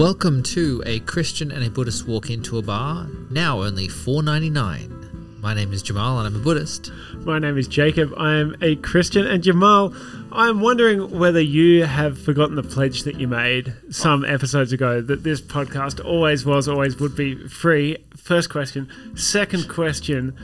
Welcome to a Christian and a Buddhist walk into a bar, now only four ninety nine. My name is Jamal and I'm a Buddhist. My name is Jacob. I am a Christian. And Jamal, I'm wondering whether you have forgotten the pledge that you made some episodes ago that this podcast always was, always would be free. First question. Second question.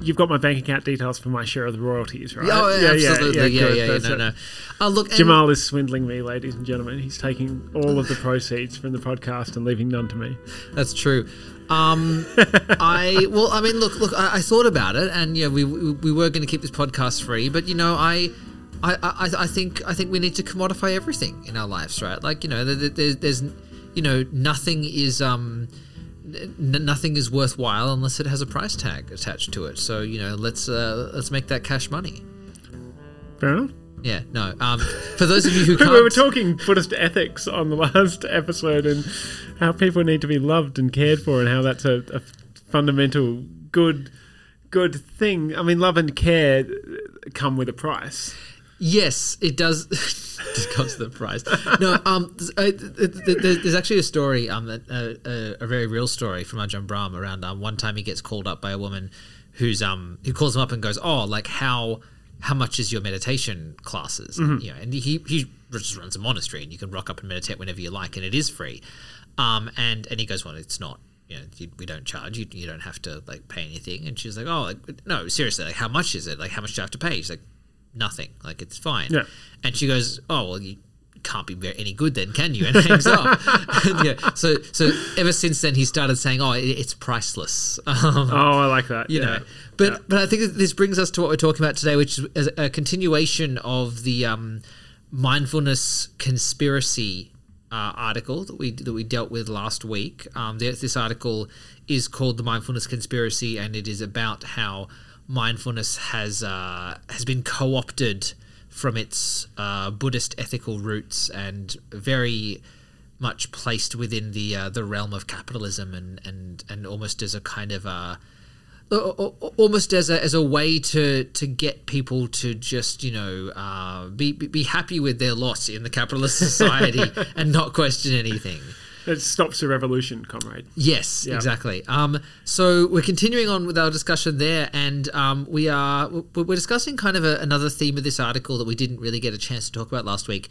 You've got my bank account details for my share of the royalties, right? Oh, yeah, absolutely. Yeah, yeah, good. yeah, That's no, no. Oh, look, Jamal is swindling me, ladies and gentlemen. He's taking all of the proceeds from the podcast and leaving none to me. That's true. Um, I well, I mean, look, look. I, I thought about it, and yeah, we we, we were going to keep this podcast free, but you know, I. I, I, I think I think we need to commodify everything in our lives, right? Like you know, there, there, there's you know nothing is um n- nothing is worthwhile unless it has a price tag attached to it. So you know, let's uh, let's make that cash money. Fair enough. Yeah, no. Um, for those of you who We can't, were talking Buddhist ethics on the last episode and how people need to be loved and cared for and how that's a, a fundamental good good thing. I mean, love and care come with a price. Yes, it does. comes the prize. No, um, th- th- th- th- there's actually a story, um, that, uh, uh, a very real story from Ajahn Brahm around um, one time he gets called up by a woman who's um who calls him up and goes, oh, like how how much is your meditation classes? And, you know, and he he just runs a monastery, and you can rock up and meditate whenever you like, and it is free. Um, and and he goes, well, it's not. You know, you, we don't charge you. You don't have to like pay anything. And she's like, oh, like, no, seriously, like how much is it? Like how much do I have to pay? She's like, nothing. Like it's fine. Yeah. And she goes, "Oh well, you can't be very, any good then, can you?" And hangs up. Yeah. So so ever since then, he started saying, "Oh, it, it's priceless." Um, Oh, I like that. you yeah. know, but but I think this brings us to what we're talking about today, which is a, continuation of the um, mindfulness conspiracy uh, article that we that we dealt with last week. Um, this article is called "The Mindfulness Conspiracy," and it is about how mindfulness has uh, has been co-opted from its uh, Buddhist ethical roots and very much placed within the uh, the realm of capitalism and and and almost as a kind of uh, a almost as a as a way to to get people to just you know uh, be be be happy with their lot in the capitalist society and not question anything. It stops the revolution, comrade. Yes, Yeah. exactly. Um, so we're continuing on with our discussion there, and um, we are we're discussing kind of a, another theme of this article that we didn't really get a chance to talk about last week,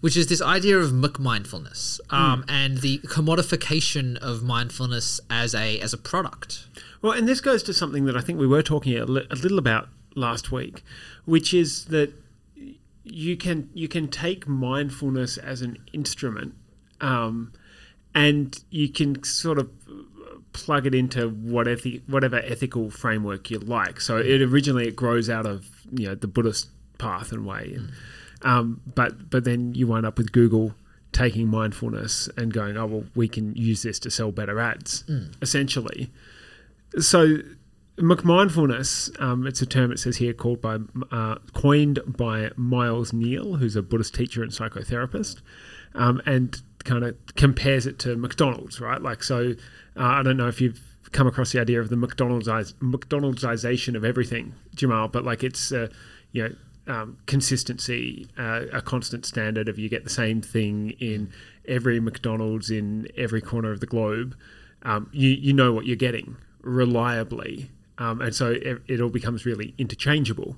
which is this idea of mindfulness um, and the commodification of mindfulness as a as a product. Well, and this goes to something that I think we were talking a, li- a little about last week, which is that you can you can take mindfulness as an instrument, um, and you can sort of plug it into whatever whatever ethical framework you like. So it originally it grows out of you know the Buddhist path and way, and, um, but but then you wind up with Google taking mindfulness and going, oh well, we can use this to sell better ads, essentially. So McMindfulness, um, it's a term it says here called by uh, coined by Miles Neale, who's a Buddhist teacher and psychotherapist, um, and kind of compares it to McDonald's, right? Like, so uh, I don't know if you've come across the idea of the McDonald's McDonald'sization of everything, Jamal, but like it's uh, you know um, consistency, uh, a constant standard of you get the same thing in every McDonald's in every corner of the globe. Um, you you know what you're getting reliably, um, and so it, it all becomes really interchangeable,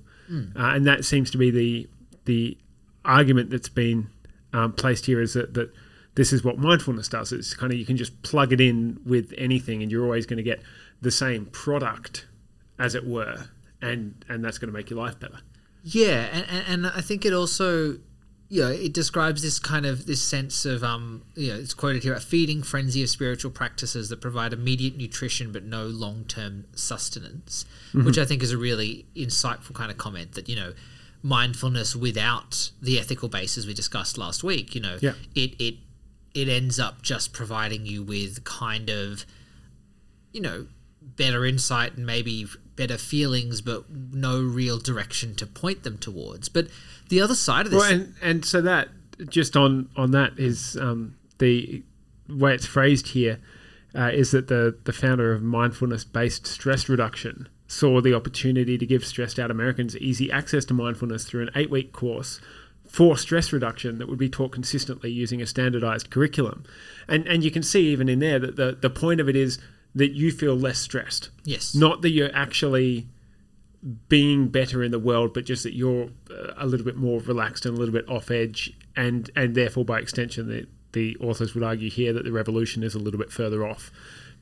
uh, and that seems to be the the argument that's been um, placed here is that that this is what mindfulness does. It's kind of you can just plug it in with anything, and you're always going to get the same product, as it were, and and that's going to make your life better. Yeah, and, and, I think it also, you know, it describes this kind of this sense of, um, you know, it's quoted here: a feeding frenzy of spiritual practices that provide immediate nutrition but no long-term sustenance, which I think is a really insightful kind of comment. That you know, mindfulness without the ethical basis we discussed last week, you know, Yeah. it it it ends up just providing you with kind of you know, better insight and maybe better feelings, but no real direction to point them towards. But the other side of this, Well, and and so that just on on that is um, the way it's phrased here uh, is that the the founder of mindfulness based stress reduction saw the opportunity to give stressed out Americans easy access to mindfulness through an eight week course for stress reduction that would be taught consistently using a standardized curriculum. And and you can see even in there that the, the point of it is that you feel less stressed. Yes. Not that you're actually being better in the world, but just that you're uh, a little bit more relaxed and a little bit off edge, and and therefore by extension, the the authors would argue here that the revolution is a little bit further off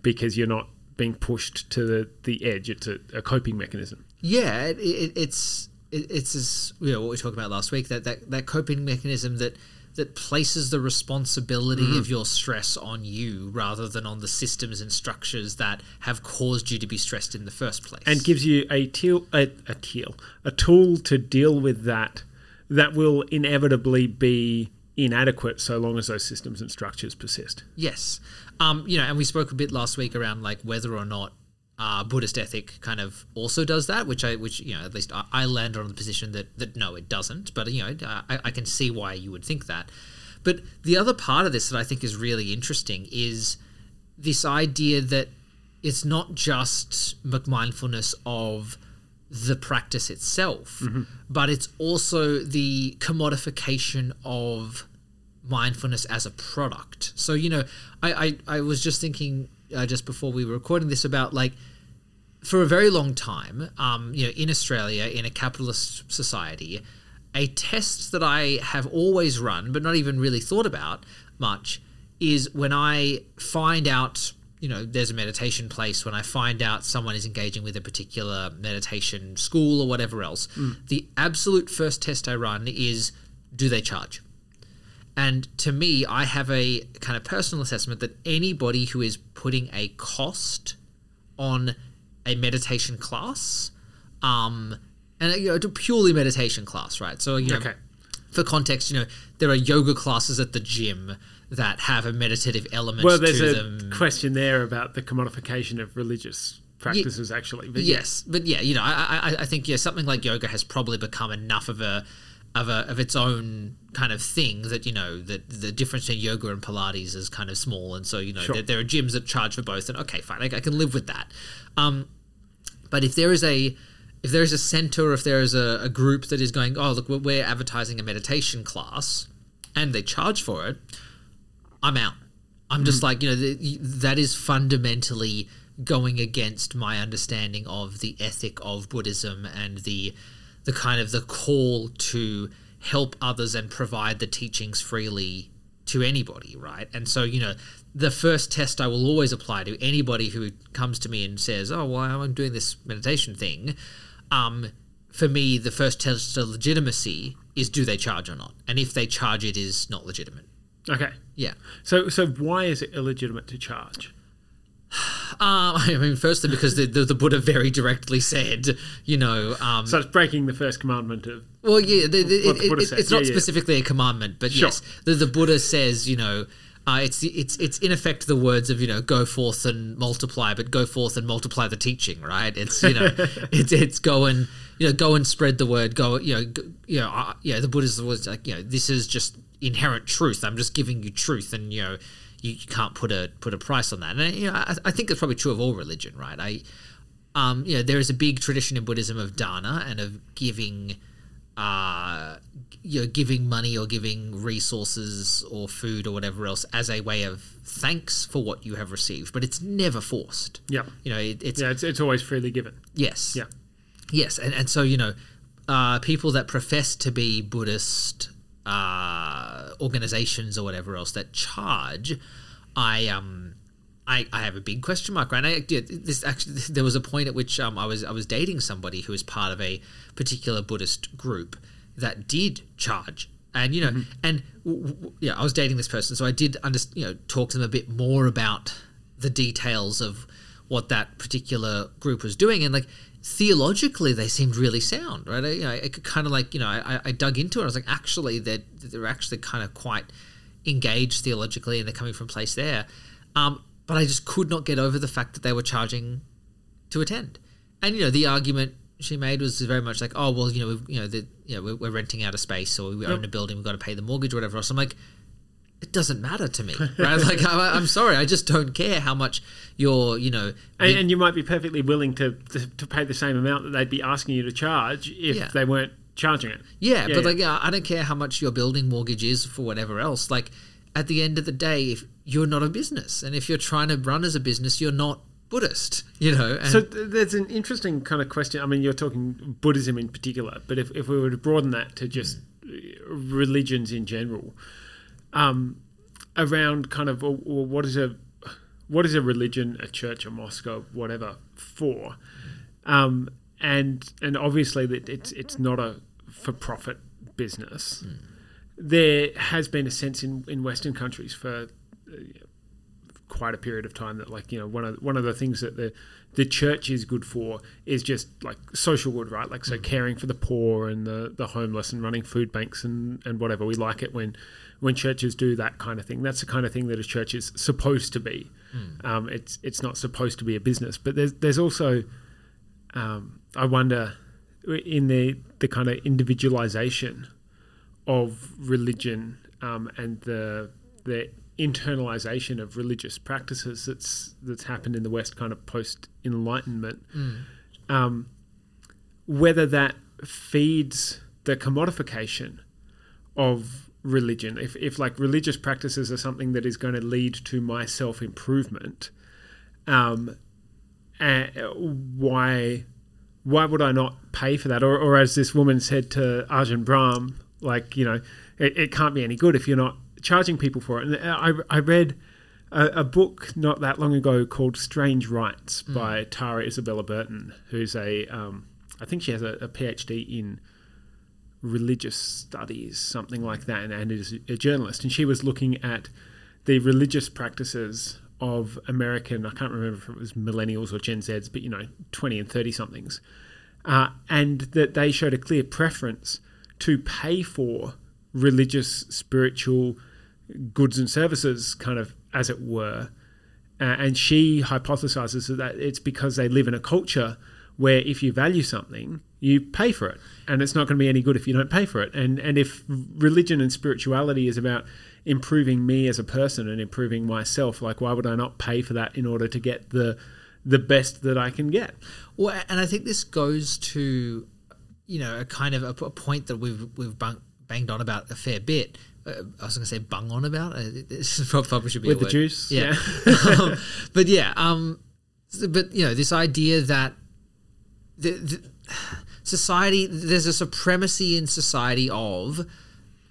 because you're not being pushed to the, the edge. It's a, a coping mechanism. Yeah, it, it, it's it, it's as, you know what we talked about last week that, that that coping mechanism that that places the responsibility Mm-hmm. of your stress on you rather than on the systems and structures that have caused you to be stressed in the first place. and gives you a teal a, a teal a tool to deal with that that will inevitably be inadequate so long as those systems and structures persist. Yes. Um, you know, and we spoke a bit last week around like whether or not uh, Buddhist ethic kind of also does that, which I, which you know, at least I, I landed on the position that that no, it doesn't. But you know, I, I can see why you would think that. But the other part of this that I think is really interesting is this idea that it's not just mindfulness of the practice itself, but it's also the commodification of mindfulness as a product. So, you know, I, I, I was just thinking uh, just before we were recording this about like, for a very long time, um, you know, in Australia, in a capitalist society, a test that I have always run, but not even really thought about much, is when I find out, you know, there's a meditation place, when I find out someone is engaging with a particular meditation school or whatever else, the absolute first test I run is do they charge? And to me, I have a kind of personal assessment that anybody who is putting a cost on a meditation class, um, and you know, a purely meditation class, right? So you know, Okay. for context, you know, there are yoga classes at the gym that have a meditative element Well, there's to a them. question there about the commodification of religious practices, actually. But yeah. yes, but yeah, you know, I, I, I think yeah, something like yoga has probably become enough of a of a of its own kind of thing that you know that the difference between yoga and Pilates is kind of small, and so you know Sure. there, there are gyms that charge for both, and okay, fine, I, I can live with that. Um, but if there is a if there is a center, if there is a, a group that is going, oh look, we're- we're advertising a meditation class, and they charge for it, I'm out. I'm just like, you know, th- that is fundamentally going against my understanding of the ethic of Buddhism and the the kind of the call to help others and provide the teachings freely to anybody, right? And so, you know, the first test I will always apply to anybody who comes to me and says, "Oh, well, I'm doing this meditation thing." Um, for me, the first test of legitimacy is do they charge or not, and if they charge, it is not legitimate. Okay. Yeah. So, so why is it illegitimate to charge? Um, I mean, firstly, because the, the, the Buddha very directly said, you know, um, So it's breaking the first commandment of. well, yeah, the, the, it- Buddha it- it's not Yeah, yeah. specifically a commandment, but Sure. yes, the, the Buddha says, you know, uh, it's it's it's in effect the words of you know go forth and multiply, but go forth and multiply the teaching, right? It's you know it's it's go and you know go and spread the word, go you know go, you know uh, yeah the Buddha's was like you know this is just inherent truth. I'm just giving you truth, and you know you, you can't put a put a price on that. And you know I, I think it's probably true of all religion, right? I um, you know, there is a big tradition in Buddhism of dana and of giving, uh, you know, giving money or giving resources or food or whatever else as a way of thanks for what you have received, but it's never forced. Yeah. You know, it, it's Yeah, it's, it's always freely given. yes, Yeah. yes, and and so you know, uh, people that profess to be Buddhist uh, organizations or whatever else that charge, I um. I, I have a big question mark, right? And I, yeah, this actually, there was a point at which um, I was I was dating somebody who was part of a particular Buddhist group that did charge, and you know, and w- w- yeah, I was dating this person, so I did under, you know talk to them a bit more about the details of what that particular group was doing, and like theologically, they seemed really sound, right? I, you know, I could kind of like you know, I, I dug into it. I was like, actually, they're they're actually kind of quite engaged theologically, and they're coming from place there. Um, but I just could not get over the fact that they were charging to attend. And you know, the argument she made was very much like, "Oh, well, you know, we, you know, the, you know, we're, we're renting out a space, or we own a building, we've got to pay the mortgage, or whatever else." I'm like, it doesn't matter to me, right? like, I, I'm sorry, I just don't care how much you're, you know, And, the- and you might be perfectly willing to, to, to pay the same amount that they'd be asking you to charge if Yeah. they weren't charging it. Yeah, Yeah, but yeah. like, I don't care how much your building mortgage is for whatever else. Like, at the end of the day, if you're not a business, and if you're trying to run as a business, you're not Buddhist. You know. And So th- there's an interesting kind of question. I mean, you're talking Buddhism in particular, but if, if we were to broaden that to just uh, religions in general, um, around kind of well, well, what is a what is a religion, a church, a mosque, or whatever for, um, and and obviously that it's it's not a for profit business. There has been a sense in, in Western countries for quite a period of time that like you know one of one of the things that the the church is good for is just like social good right? Like so caring for the poor and the the homeless and running food banks and and whatever. We like it when when churches do that kind of thing that's the kind of thing that a church is supposed to be. Um, it's it's not supposed to be a business but there's there's also um, I wonder in the the kind of individualization of religion um, and the the internalization of religious practices that's that's happened in the West, kind of post Enlightenment, um, whether that feeds the commodification of religion. If if like religious practices are something that is going to lead to my self improvement, um, uh, why why would I not pay for that? Or, or as this woman said to Ajahn Brahm, like, you know, it, it can't be any good if you're not charging people for it. And I, I read a, a book not that long ago called Strange Rites by Tara Isabella Burton, who's a, um, I think she has a, a PhD in religious studies, something like that, and, and is a journalist. And she was looking at the religious practices of American, I can't remember if it was millennials or Gen Zs, but you know, 20 and 30 somethings. Uh, and that they showed a clear preference to pay for religious, spiritual goods and services, kind of as it were. Uh, and she hypothesizes that it's because they live in a culture where if you value something, you pay for it, and it's not going to be any good if you don't pay for it. And and if religion and spirituality is about improving me as a person and improving myself, like why would I not pay for that in order to get the the best that I can get? Well, and I think this goes to, you know, a kind of a, a point that we've we've bang, banged on about a fair bit. Uh, I was going to say bung on about. Uh, this is probably should be With the word. juice, Yeah, um, but yeah, um, but you know, this idea that the, the society there's a supremacy in society of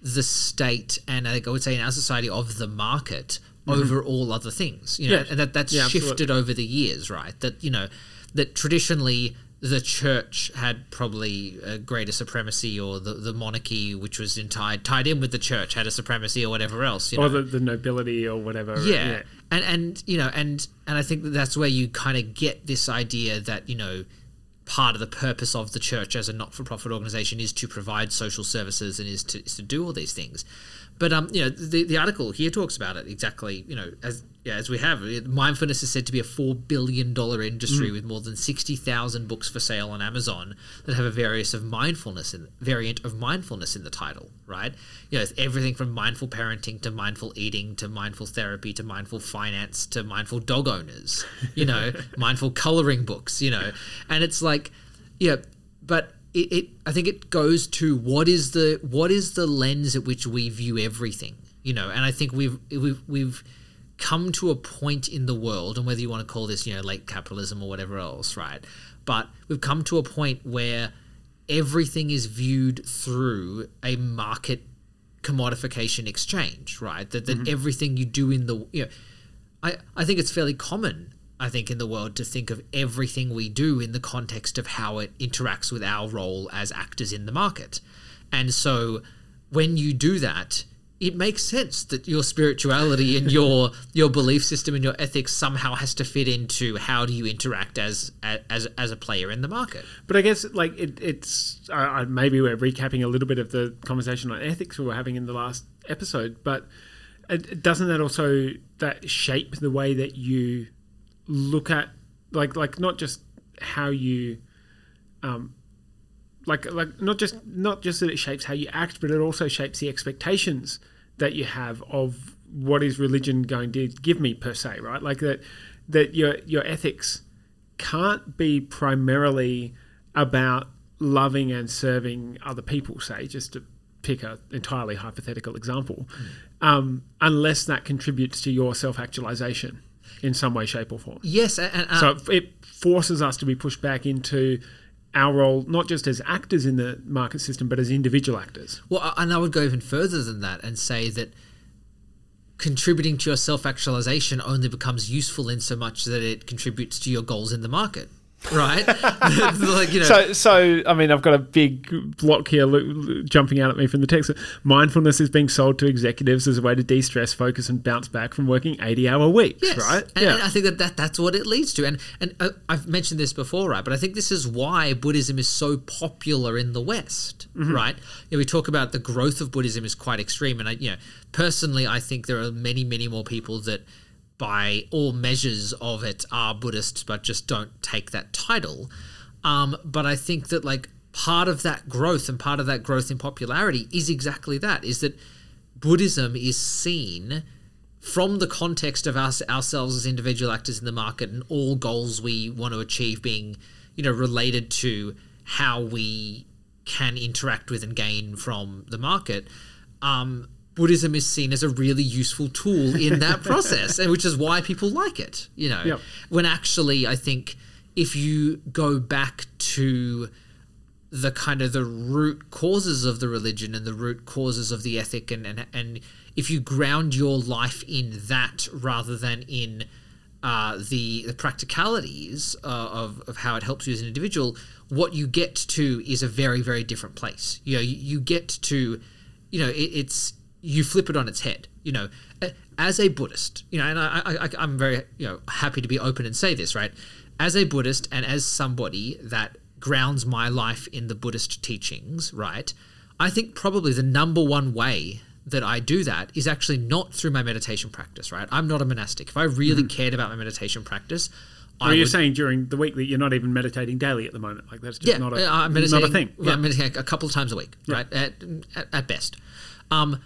the state and I would say in our society of the market over all other things. You know, Mm-hmm. Yeah. and that that's Yeah, absolutely. shifted over the years, right? That you know that traditionally the church had probably a greater supremacy, or the, the monarchy, which was in tied tied in with the church, had a supremacy, or whatever else. You know? Or the, the nobility or whatever. yeah. and and you know and and i think that that's where you kind of get this idea that you know part of the purpose of the church as a not-for-profit organization is to provide social services and is to, is to do all these things but um you know the, the article here talks about it exactly you know as yeah, as we have mindfulness is said to be a four billion dollar industry with more than sixty thousand books for sale on Amazon that have a various of mindfulness in variant of mindfulness in the title. Right? You know, it's everything from mindful parenting to mindful eating to mindful therapy to mindful finance to mindful dog owners. You know, mindful coloring books. You know, and it's like, yeah, but it, it I think it goes to what is the what is the lens at which we view everything. You know, and I think we've we've we've come to a point in the world, and whether you want to call this, you know, late capitalism or whatever else, right? But we've come to a point where everything is viewed through a market commodification exchange, right? That, that mm-hmm. everything you do in the, you know, I, I think it's fairly common, I think, in the world to think of everything we do in the context of how it interacts with our role as actors in the market. And so when you do that, it makes sense that your spirituality and your your belief system and your ethics somehow has to fit into how do you interact as as as a player in the market. But I guess like it, it's uh, maybe we're recapping a little bit of the conversation on ethics we were having in the last episode, but it, doesn't that also that shape the way that you look at like like not just how you um like like not just not just that it shapes how you act, but it also shapes the expectations that you have of what is religion going to give me per se, right? Like that that your your ethics can't be primarily about loving and serving other people, say, just to pick an entirely hypothetical example, um, unless that contributes to your self actualization in some way, shape, or form. Yes, and, uh, So it forces us to be pushed back into our role, not just as actors in the market system, but as individual actors. Well, and I would go even further than that and say that contributing to your self actualization only becomes useful in so much that it contributes to your goals in the market, right? like, you know, So, so I mean, I've got a big block here jumping out at me from the text. Mindfulness is being sold to executives as a way to de-stress, focus, and bounce back from working eighty-hour weeks. Yes. Right? And, and I think that, that that's what it leads to. And and uh, I've mentioned this before, right? But I think this is why Buddhism is so popular in the West, Mm-hmm. right? You know, we talk about the growth of Buddhism is quite extreme, and I, you know, personally, I think there are many, many more people that, by all measures of it, are Buddhists, but just don't take that title. Um, but I think that like part of that growth and part of that growth in popularity is exactly that: is that Buddhism is seen from the context of us ourselves as individual actors in the market and all goals we want to achieve being you know related to how we can interact with and gain from the market um, buddhism is seen as a really useful tool in that process and which is why people like it you know Yep. when actually i think if you go back to the kind of the root causes of the religion and the root causes of the ethic and and, and if you ground your life in that rather than in uh, the the practicalities uh, of, of how it helps you as an individual, what you get to is a very very different place. You know, you, you get to, you know, it, it's you flip it on its head. You know, as a Buddhist, you know, and I, I, I I'm very you know happy to be open and say this, right? As a Buddhist and as somebody that grounds my life in the Buddhist teachings, right? I think probably the number one way that I do that is actually not through my meditation practice, right? I'm not a monastic. If I really cared about my meditation practice, Or I you're would, saying during the week that you're not even meditating daily at the moment. Like that's just yeah, not a uh, I'm meditating, not a thing. well, I'm meditating a couple of times a week, right? At, at, at best. Um,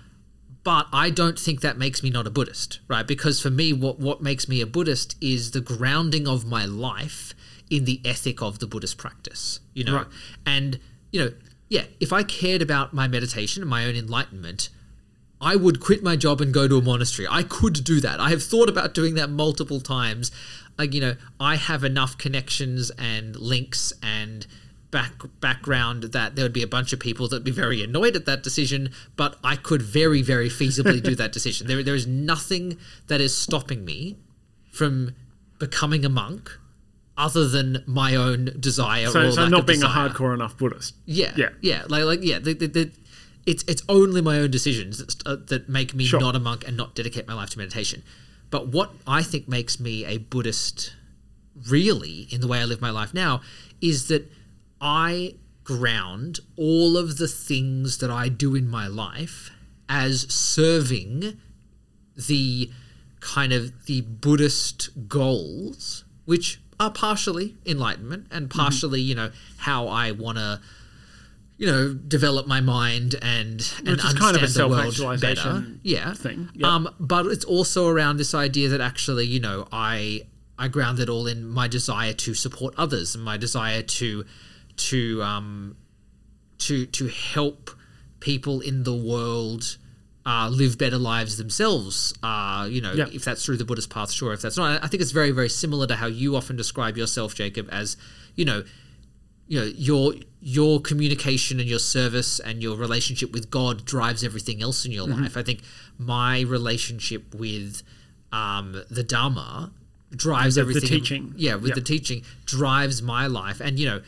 but I don't think that makes me not a Buddhist, right? Because for me, what what makes me a Buddhist is the grounding of my life in the ethic of the Buddhist practice, you know. Right. And you know, yeah, if I cared about my meditation and my own enlightenment, I would quit my job and go to a monastery. I could do that. I have thought about doing that multiple times. Like, you know, I have enough connections and links and back background that there would be a bunch of people that would be very annoyed at that decision, but I could very, very feasibly do that decision. There, there is nothing that is stopping me from becoming a monk other than my own desire So, so not being desire. a hardcore enough Buddhist. Yeah, Yeah. yeah, like like yeah. The, the, the, it's it's only my own decisions that, uh, that make me Sure. not a monk and not dedicate my life to meditation. But what I think makes me a Buddhist, really, in the way I live my life now, is that I ground all of the things that I do in my life as serving the kind of the Buddhist goals, which are partially enlightenment and partially, you know, how I want to, you know, develop my mind and and Which is kind of a understand the world better. Yeah, thing, yep. Um, but it's also around this idea that actually, you know, I I ground it all in my desire to support others and my desire to to um to to help people in the world uh, live better lives themselves. Uh, you know, Yeah. if that's through the Buddhist path, sure. If that's not, I think it's very very similar to how you often describe yourself, Jacob, as you know, you know your your communication and your service and your relationship with God drives everything else in your Mm-hmm. life. I think my relationship with um, the Dharma drives The- the everything. teaching. yeah, with Yep. the teaching drives my life, and you know.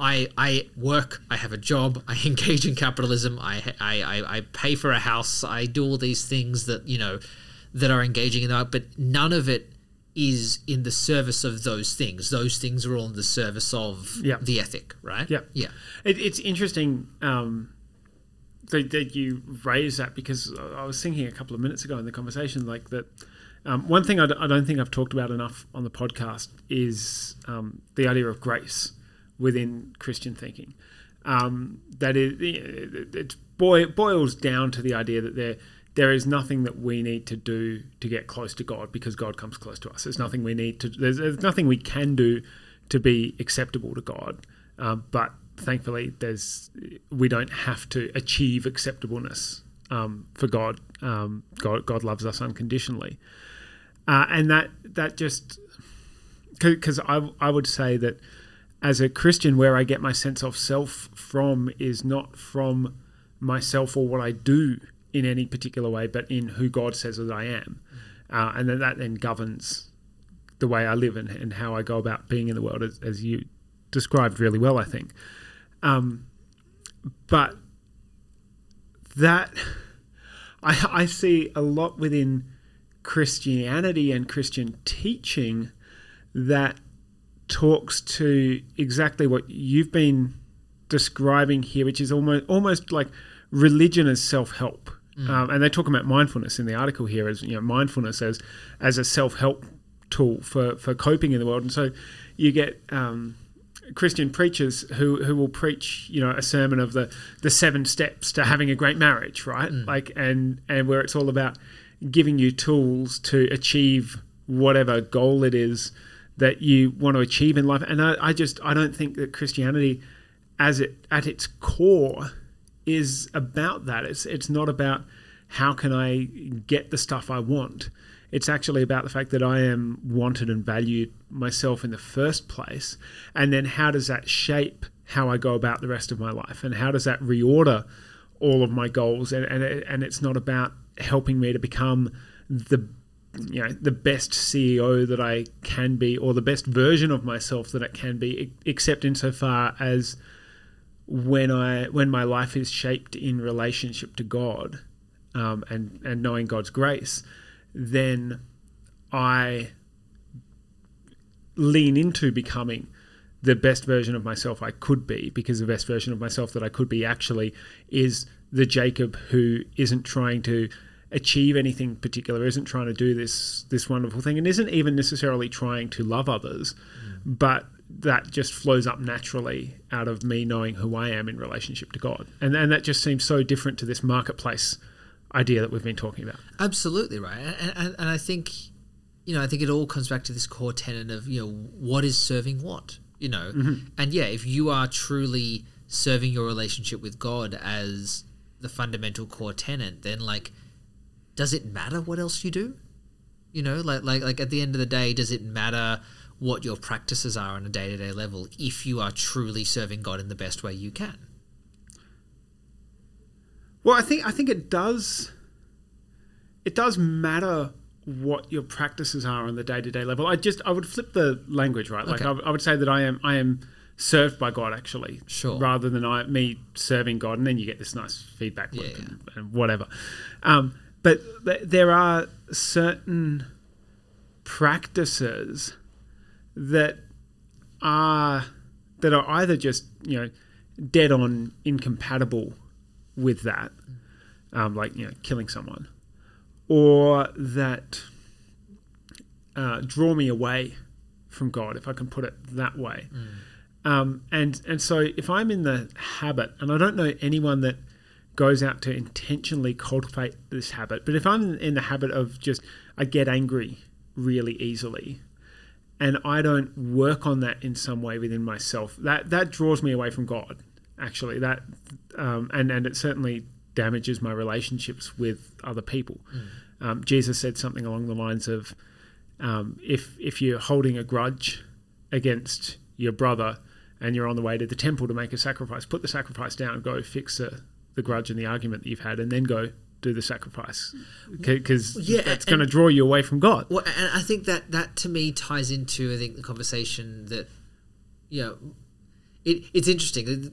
I, I work, I have a job, I engage in capitalism, I, I, I, pay for a house, I do all these things that, you know, that are engaging in that, but none of it is in the service of those things. Those things are all in the service of Yeah. the ethic, right? Yeah. Yeah. It, it's interesting um, that, that you raise that because I was thinking a couple of minutes ago in the conversation, like that. Um, one thing I, d- I don't think I've talked about enough on the podcast is um, the idea of grace within Christian thinking. Um, it, it boi- boils down to the idea that there there is nothing that we need to do to get close to God because God comes close to us. There's nothing we need to. There's, there's nothing we can do to be acceptable to God. Um, but thankfully, there's we don't have to achieve acceptableness um, for God. Um, God. God loves us unconditionally, uh, and that that just because I I would say that as a Christian, where I get my sense of self from is not from myself or what I do in any particular way, but in who God says that I am, uh, and then that then governs the way I live and, and how I go about being in the world, as, as you described really well, I think. Um, but that I, I see a lot within Christianity and Christian teaching that talks to exactly what you've been describing here, which is almost almost like religion as self help. Mm. Um, and they talk about mindfulness in the article here as you know mindfulness as as a self help tool for for coping in the world. And so you get um, Christian preachers who who will preach you know a sermon of the the seven steps to having a great marriage, right? Mm. Like and and where it's all about giving you tools to achieve whatever goal it is that you want to achieve in life. And I, I just I don't think that Christianity, as it at its core, is about that. It's it's not about how can I get the stuff I want. It's actually about the fact that I am wanted and valued myself in the first place, and then how does that shape how I go about the rest of my life, and how does that reorder all of my goals? And and and it's not about helping me to become the you know the best CEO that I can be or the best version of myself that it can be except insofar as when I when my life is shaped in relationship to God um, and and knowing God's grace then I lean into becoming the best version of myself I could be because the best version of myself that I could be actually is the Jacob who isn't trying to achieve anything particular, isn't trying to do this this wonderful thing, and isn't even necessarily trying to love others, mm. but that just flows up naturally out of me knowing who I am in relationship to God, and and that just seems so different to this marketplace idea that we've been talking about. Absolutely right, and, and, and I think you know I think it all comes back to this core tenet of you know what is serving what you know, mm-hmm. and yeah, if you are truly serving your relationship with God as the fundamental core tenant, then like does it matter what else you do? You know, like like like at the end of the day, does it matter what your practices are on a day to day level if you are truly serving God in the best way you can? Well, I think I think it does. It does matter what your practices are on the day to day level. I just I would flip the language right. Like okay. I, I would say that I am I am served by God actually, sure, rather than I me serving God, and then you get this nice feedback loop yeah, and, and, whatever. Um, but there are certain practices that are that are either just you know dead on incompatible with that, um, like you know killing someone, or that uh, draw me away from God, if I can put it that way. Mm. Um, and and so if I'm in the habit, and I don't know anyone that goes out to intentionally cultivate this habit. But if I'm in the habit of just, I get angry really easily, and I don't work on that in some way within myself, that that draws me away from God. Actually, that um, and and it certainly damages my relationships with other people. Mm. Um, Jesus said something along the lines of, um, "If if you're holding a grudge against your brother." And you're on the way to the temple to make a sacrifice. Put the sacrifice down. Go fix the the grudge and the argument that you've had, and then go do the sacrifice because yeah, that's going to draw you away from God. Well, and I think that that to me ties into I think the conversation that you know it, it's interesting.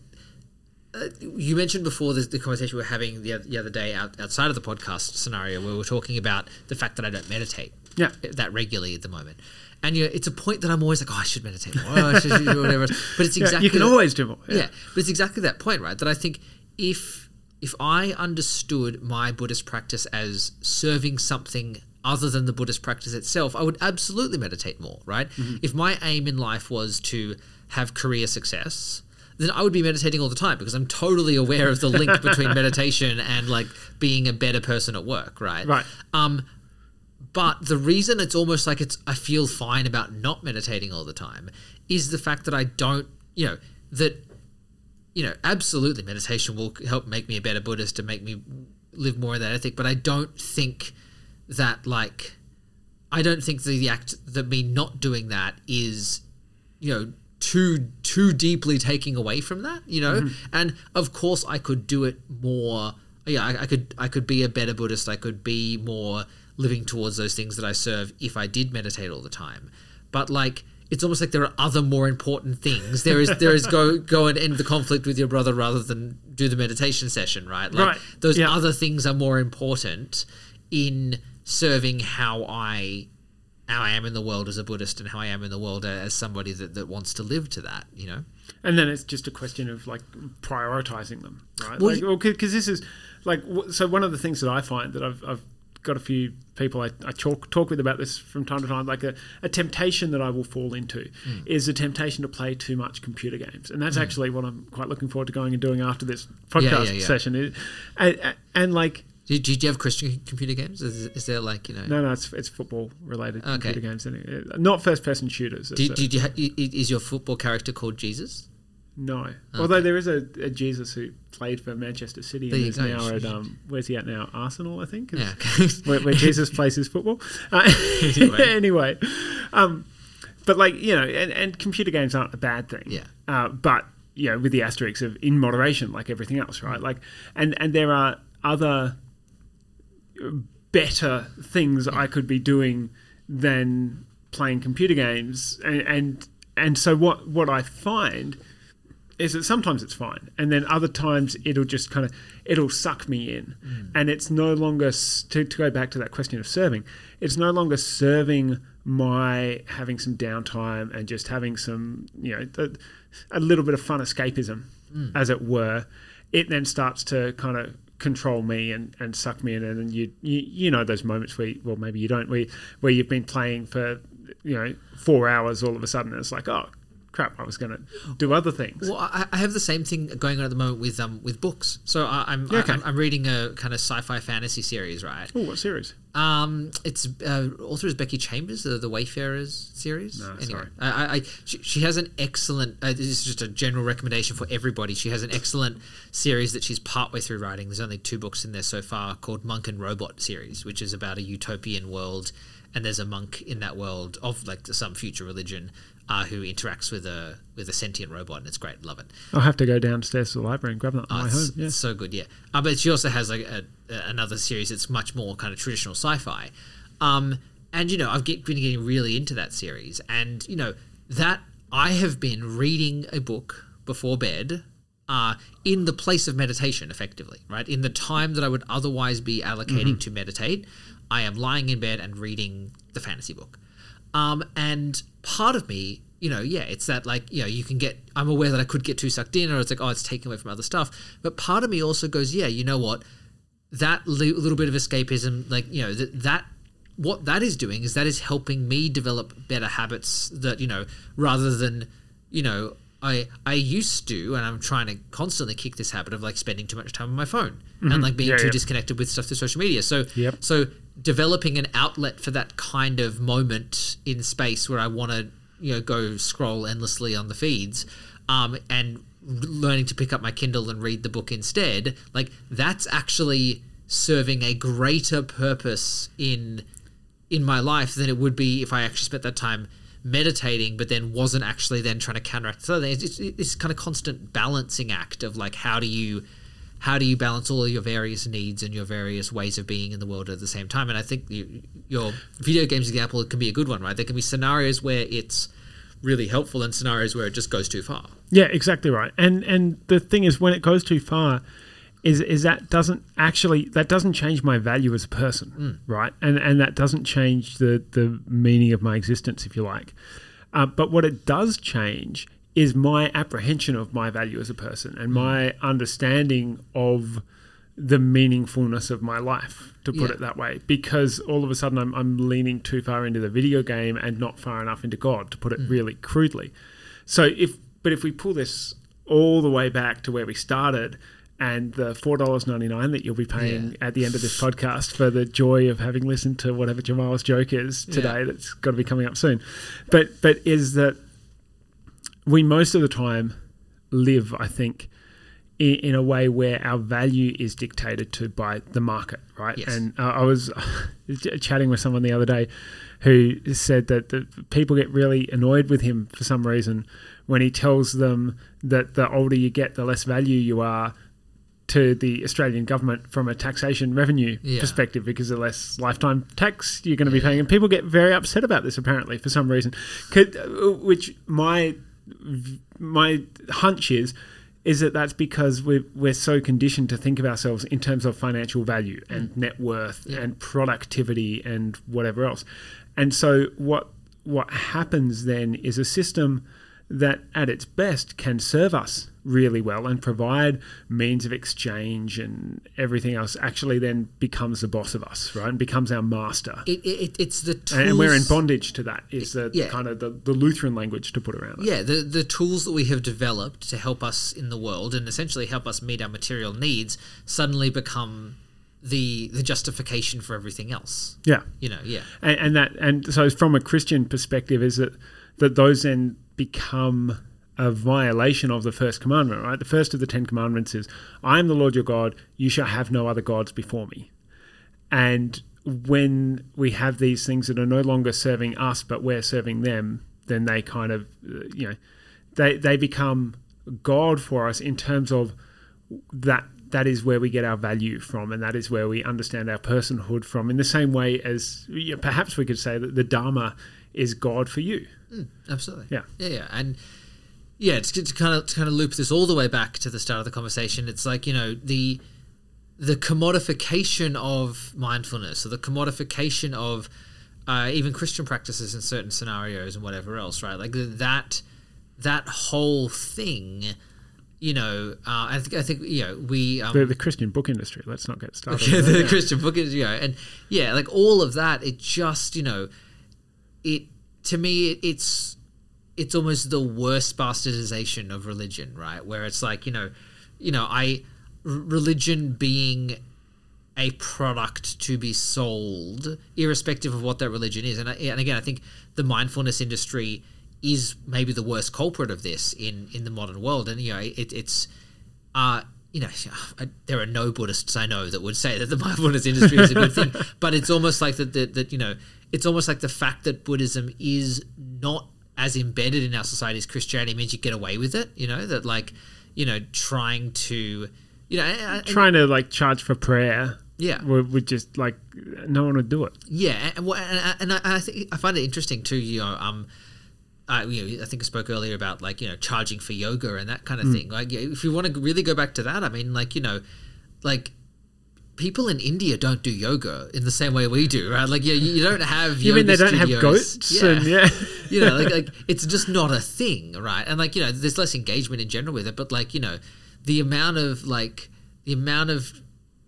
Uh, you mentioned before the, the conversation we were having the, the other day out, outside of the podcast scenario where we were talking about the fact that I don't meditate yeah. that regularly at the moment. And you know, it's a point that I'm always like, oh, I should meditate more, oh, I should do whatever. But it's exactly yeah, you can always do more. Yeah. yeah, but it's exactly that point, right? That I think if if I understood my Buddhist practice as serving something other than the Buddhist practice itself, I would absolutely meditate more, right? Mm-hmm. If my aim in life was to have career success, then I would be meditating all the time because I'm totally aware of the link between meditation and like being a better person at work, right? Right. Um, but the reason it's almost like it's I feel fine about not meditating all the time is the fact that I don't, you know, that you know, absolutely, meditation will help make me a better Buddhist and make me live more of that ethic. But I don't think that like, I don't think the, the act that me not doing that is, you know, too too deeply taking away from that. You know, mm-hmm. and of course I could do it more. Yeah, I, I could I could be a better Buddhist. I could be more living towards those things that I serve if I did meditate all the time. But like it's almost like there are other more important things. There is there is go go and end the conflict with your brother rather than do the meditation session, right? Like Right. those Yeah. other things are more important in serving how I how I am in the world as a Buddhist and how I am in the world as somebody that, that wants to live to that, you know? and then it's just a question of like prioritizing them, right? Well, like, you- because this is like so one of the things that I find that I've, I've got a few people I, I talk talk with about this from time to time. Like a, a temptation that I will fall into Hmm. is a temptation to play too much computer games, and that's actually what I'm quite looking forward to going and doing after this podcast yeah, yeah. session. And, and like Do, do you have Christian computer games? Is, is there like, you know... no, no, it's it's football related Okay. computer games, not first person shooters. Do, a- did you ha- is your football character called Jesus? No. Although there is a, a Jesus who played for Manchester City and is now at um where's he at now? Arsenal, I think. Yeah. okay. where, where Jesus plays his football. Uh, Anyway. anyway, um, but like you know, and, and computer games aren't a bad thing. Yeah. Uh, but you know, with the asterisks of in moderation, like everything else, right? Like, and and there are other better things I could be doing than playing computer games, and and, and so what what I find is that sometimes it's fine, and then other times it'll just kind of it'll suck me in, mm. and it's no longer to, to go back to that question of serving. It's no longer serving my having some downtime and just having some you know a, a little bit of fun escapism, mm. as it were. It then starts to kind of control me and, and suck me in, and then you, you you know those moments where well maybe you don't where where you've been playing for you know four hours all of a sudden it's like oh crap I was going to do other things. Well, I, I have the same thing going on at the moment with um with books. So I, I'm, Yeah, okay. I'm I'm reading a kind of sci-fi fantasy series, right? Oh, what series? Um, it's uh, author is Becky Chambers, the, the Wayfarers series. No, anyway, sorry. I, I, I she, she has an excellent. Uh, this is just a general recommendation for everybody. She has an excellent series that she's partway through writing. There's only two books in there so far called Monk and Robot series, which is about a utopian world, and there's a monk in that world of like some future religion. Uh, who interacts with a with a sentient robot and it's great, love it. I'll have to go downstairs to the library and grab that on Oh, my it's, home. Yeah. it's so good, yeah. Uh, but she also has like a, a, another series that's much more kind of traditional sci-fi, um, and you know I've get, been getting really into that series, and you know that I have been reading a book before bed. Uh, in the place of meditation, effectively, right? In the time that I would otherwise be allocating to meditate, I am lying in bed and reading the fantasy book. Um, and part of me, you know, yeah, it's that like, you know, you can get, I'm aware that I could get too sucked in or it's like, oh, it's taken away from other stuff. But part of me also goes, yeah, you know what? That li- little bit of escapism, like, you know, that, that, what that is doing is that is helping me develop better habits that, you know, rather than, you know, I, I used to, and I'm trying to constantly kick this habit of like spending too much time on my phone and like being Mm-hmm. Yeah, too yeah. disconnected with stuff through social media. So, Yep. so developing an outlet for that kind of moment in space where I want to, you know, go scroll endlessly on the feeds, um, and learning to pick up my Kindle and read the book instead, like that's actually serving a greater purpose in in my life than it would be if I actually spent that time meditating, but then wasn't actually then trying to counteract. So it's, it's, it's kind of constant balancing act of like how do you how do you balance all of your various needs and your various ways of being in the world at the same time? And I think you, your video games example can be a good one, right? There can be scenarios where it's really helpful and scenarios where it just goes too far. Yeah, exactly right. And and the thing is, when it goes too far, is is that doesn't actually that doesn't change my value as a person, right? And and that doesn't change the the meaning of my existence, if you like. Uh, but what it does change is my apprehension of my value as a person and mm. my understanding of the meaningfulness of my life, to put Yeah. it that way, because all of a sudden I'm, I'm leaning too far into the video game and not far enough into God, to put it mm. really crudely. So if, but if we pull this all the way back to where we started, and the four dollars ninety nine that you'll be paying Yeah. at the end of this podcast for the joy of having listened to whatever Jamal's joke is today, Yeah. that's got to be coming up soon. But but is that we most of the time live, I think, in, in a way where our value is dictated to by the market, right? Yes. And uh, I was chatting with someone the other day who said that the people get really annoyed with him for some reason when he tells them that the older you get, the less value you are to the Australian government from a taxation revenue Yeah. perspective because the less lifetime tax you're going to be paying. And people get very upset about this apparently for some reason. Could, uh, which my my hunch is is that that's because we're, we're so conditioned to think of ourselves in terms of financial value and mm. net worth Yeah. and productivity and whatever else. And so what what happens then is a system that at its best can serve us really well and provide means of exchange and everything else actually then becomes the boss of us right and becomes our master It, it, it's the tools. and we're in bondage to that is the Yeah. kind of the, the lutheran language to put around it Yeah, the the tools that we have developed to help us in the world and essentially help us meet our material needs suddenly become the the justification for everything else. yeah You know, yeah. and, and that and so from a christian perspective is that that those then become a violation of the first commandment right the first of the ten commandments is i am the lord your god you shall have no other gods before me and when we have these things that are no longer serving us but we're serving them then they kind of you know they they become god for us in terms of that that is where we get our value from and that is where we understand our personhood from in the same way as you know, perhaps we could say that the dharma is god for you mm, Absolutely. Yeah. Yeah, yeah. And yeah, to, to kind of to kind of loop this all the way back to the start of the conversation, it's like, you know, the the commodification of mindfulness or the commodification of uh, even Christian practices in certain scenarios and whatever else, right? Like that that whole thing, you know, uh, I think I think you know we um, the, the christian book industry let's not get started that. the Christian book you know, and yeah, like all of that, it just, you know, it to me, it, it's it's almost the worst bastardization of religion, right? Where it's like, you know, you know, I religion being a product to be sold, irrespective of what that religion is, and I, and again, I think the mindfulness industry is maybe the worst culprit of this in in the modern world, and you know, it, it's uh, you know, I, there are no Buddhists I know that would say that the mindfulness industry is a good thing, but it's almost like that, that, that, you know, it's almost like the fact that Buddhism is not as embedded in our society as Christianity means you get away with it, you know, that like, you know, trying to, you know, and- trying to like charge for prayer yeah, would, would just like no one would do it Yeah, and and, and I, I think I find it interesting too. You know, um, uh, you know, I think I spoke earlier about like you know charging for yoga and that kind of thing. Like, if you want to really go back to that, I mean, like you know, like people in India don't do yoga in the same way we do, right? Like, yeah, you, you don't have. you mean they don't have goats and yeah you know, like, like it's just not a thing, right? And like you know, there's less engagement in general with it, but like you know, the amount of like the amount of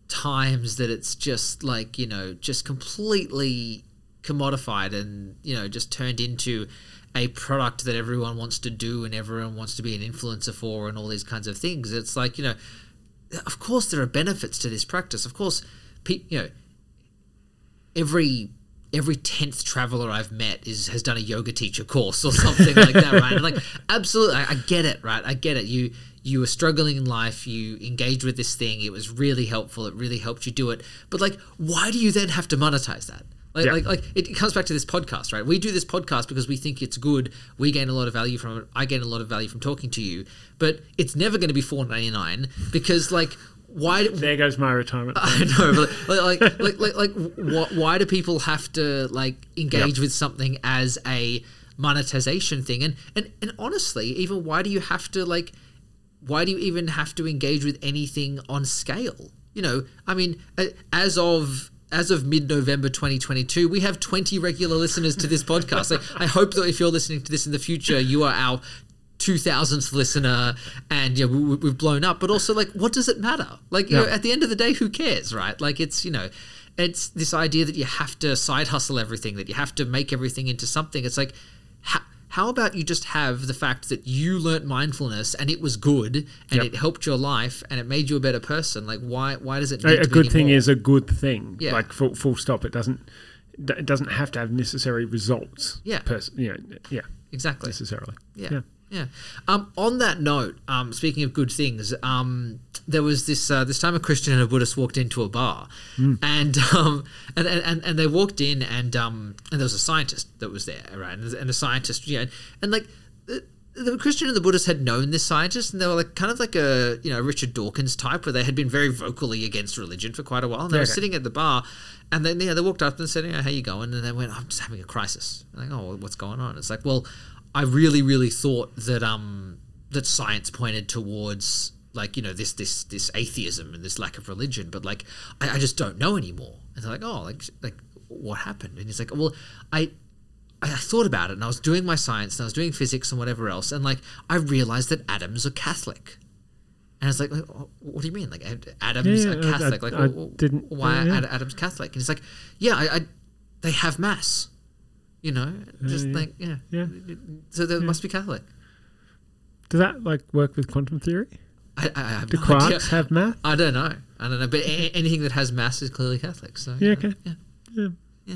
times that it's just like you know, just completely commodified and you know, just turned into a product that everyone wants to do and everyone wants to be an influencer for and all these kinds of things. It's like you know, of course there are benefits to this practice. Of course, pe- you know, every every tenth traveler I've met is has done a yoga teacher course or something like that, right? And like, absolutely, I, I get it, right? I get it. You you were struggling in life, you engaged with this thing, it was really helpful, it really helped you do it. But like, why do you then have to monetize that? Like, Yeah. like, like it comes back to this podcast, right? We do this podcast because we think it's good. We gain a lot of value from it. I gain a lot of value from talking to you, but it's never going to be four ninety nine because, like, why? there goes my retirement I know, but like, like, like, like, like wh- why do people have to like engage Yep. with something as a monetization thing? And and and honestly, even why do you have to like? Why do you even have to engage with anything on scale? You know, I mean, as of as of mid November 2022, we have 20 regular listeners to this podcast. Like, I hope that if you're listening to this in the future, you are our 2000th listener and yeah we, we've blown up. But also like what does it matter? Like you know at the end of the day who cares right? Like it's you know it's this idea that you have to side hustle everything that you have to make everything into something. It's like how, how about you just have the fact that you learnt mindfulness and it was good and Yep. it helped your life and it made you a better person like why why does it a, need a to be a good thing more? is a good thing. Yeah. Like full, full stop. It doesn't it doesn't have to have necessary results. Yeah. Pers- you know, yeah. exactly Necessarily. Yeah. Yeah. Yeah. Um, on that note, um, speaking of good things, um, there was this uh, this time a Christian and a Buddhist walked into a bar, and, um, and and and they walked in and um and there was a scientist that was there, right? And, and the scientist, yeah, and like. The, the Christian and the Buddhist had known this scientist, and they were like kind of like a you know Richard Dawkins type, where they had been very vocally against religion for quite a while. And they were sitting at the bar, and then yeah, they walked up and said, you know, "How you going?" And they went, "I'm just having a crisis." Like, "Oh, what's going on?" It's like, well, I really, really thought that um that science pointed towards like you know this this this atheism and this lack of religion, but like I, I just don't know anymore. And they're like, "Oh, like like what happened?" And he's like, "Well, I." I thought about it and I was doing my science and I was doing physics and whatever else and like I realized that atoms are Catholic. And I was like, what do you mean? Like atoms Yeah, are yeah, I- Catholic? I- like, I didn't- why yeah. are atoms Catholic? And he's like, yeah, I, I they have mass. You know, just yeah. like yeah, Yeah. So they must be Catholic. Does that like work with quantum theory? I, I, have Do no idea. quarks have math? I don't know. I don't know. But a- anything that has mass is clearly Catholic. So Yeah, okay. yeah. Yeah. Yeah.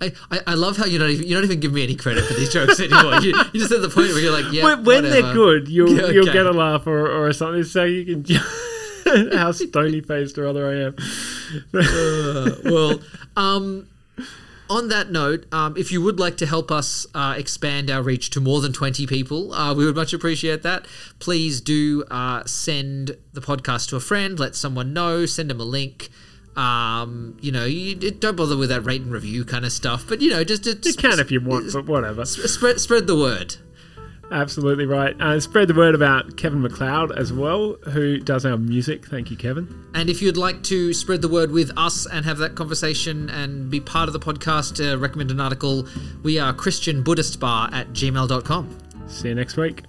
I, I, I love how you don't even you don't even give me any credit for these jokes anymore. you, just at the point where you're like, yeah, when when they're good, you'll Yeah, you'll get a laugh or, or something, so you can. how stony faced or other I am. Uh, well, um, on that note, um, if you would like to help us uh, expand our reach to more than 20 people, uh, we would much appreciate that. Please do uh, send the podcast to a friend, let someone know, send them a link. Um, you know, you, don't bother with that rate and review kind of stuff, but you know, just, just You can if you want, but whatever. spread spread the word. Absolutely right. Uh, spread the word about Kevin MacLeod as well, who does our music. Thank you, Kevin. And if you'd like to spread the word with us and have that conversation and be part of the podcast, uh, recommend an article, we are Christian Buddhist Bar at gmail.com. See you next week.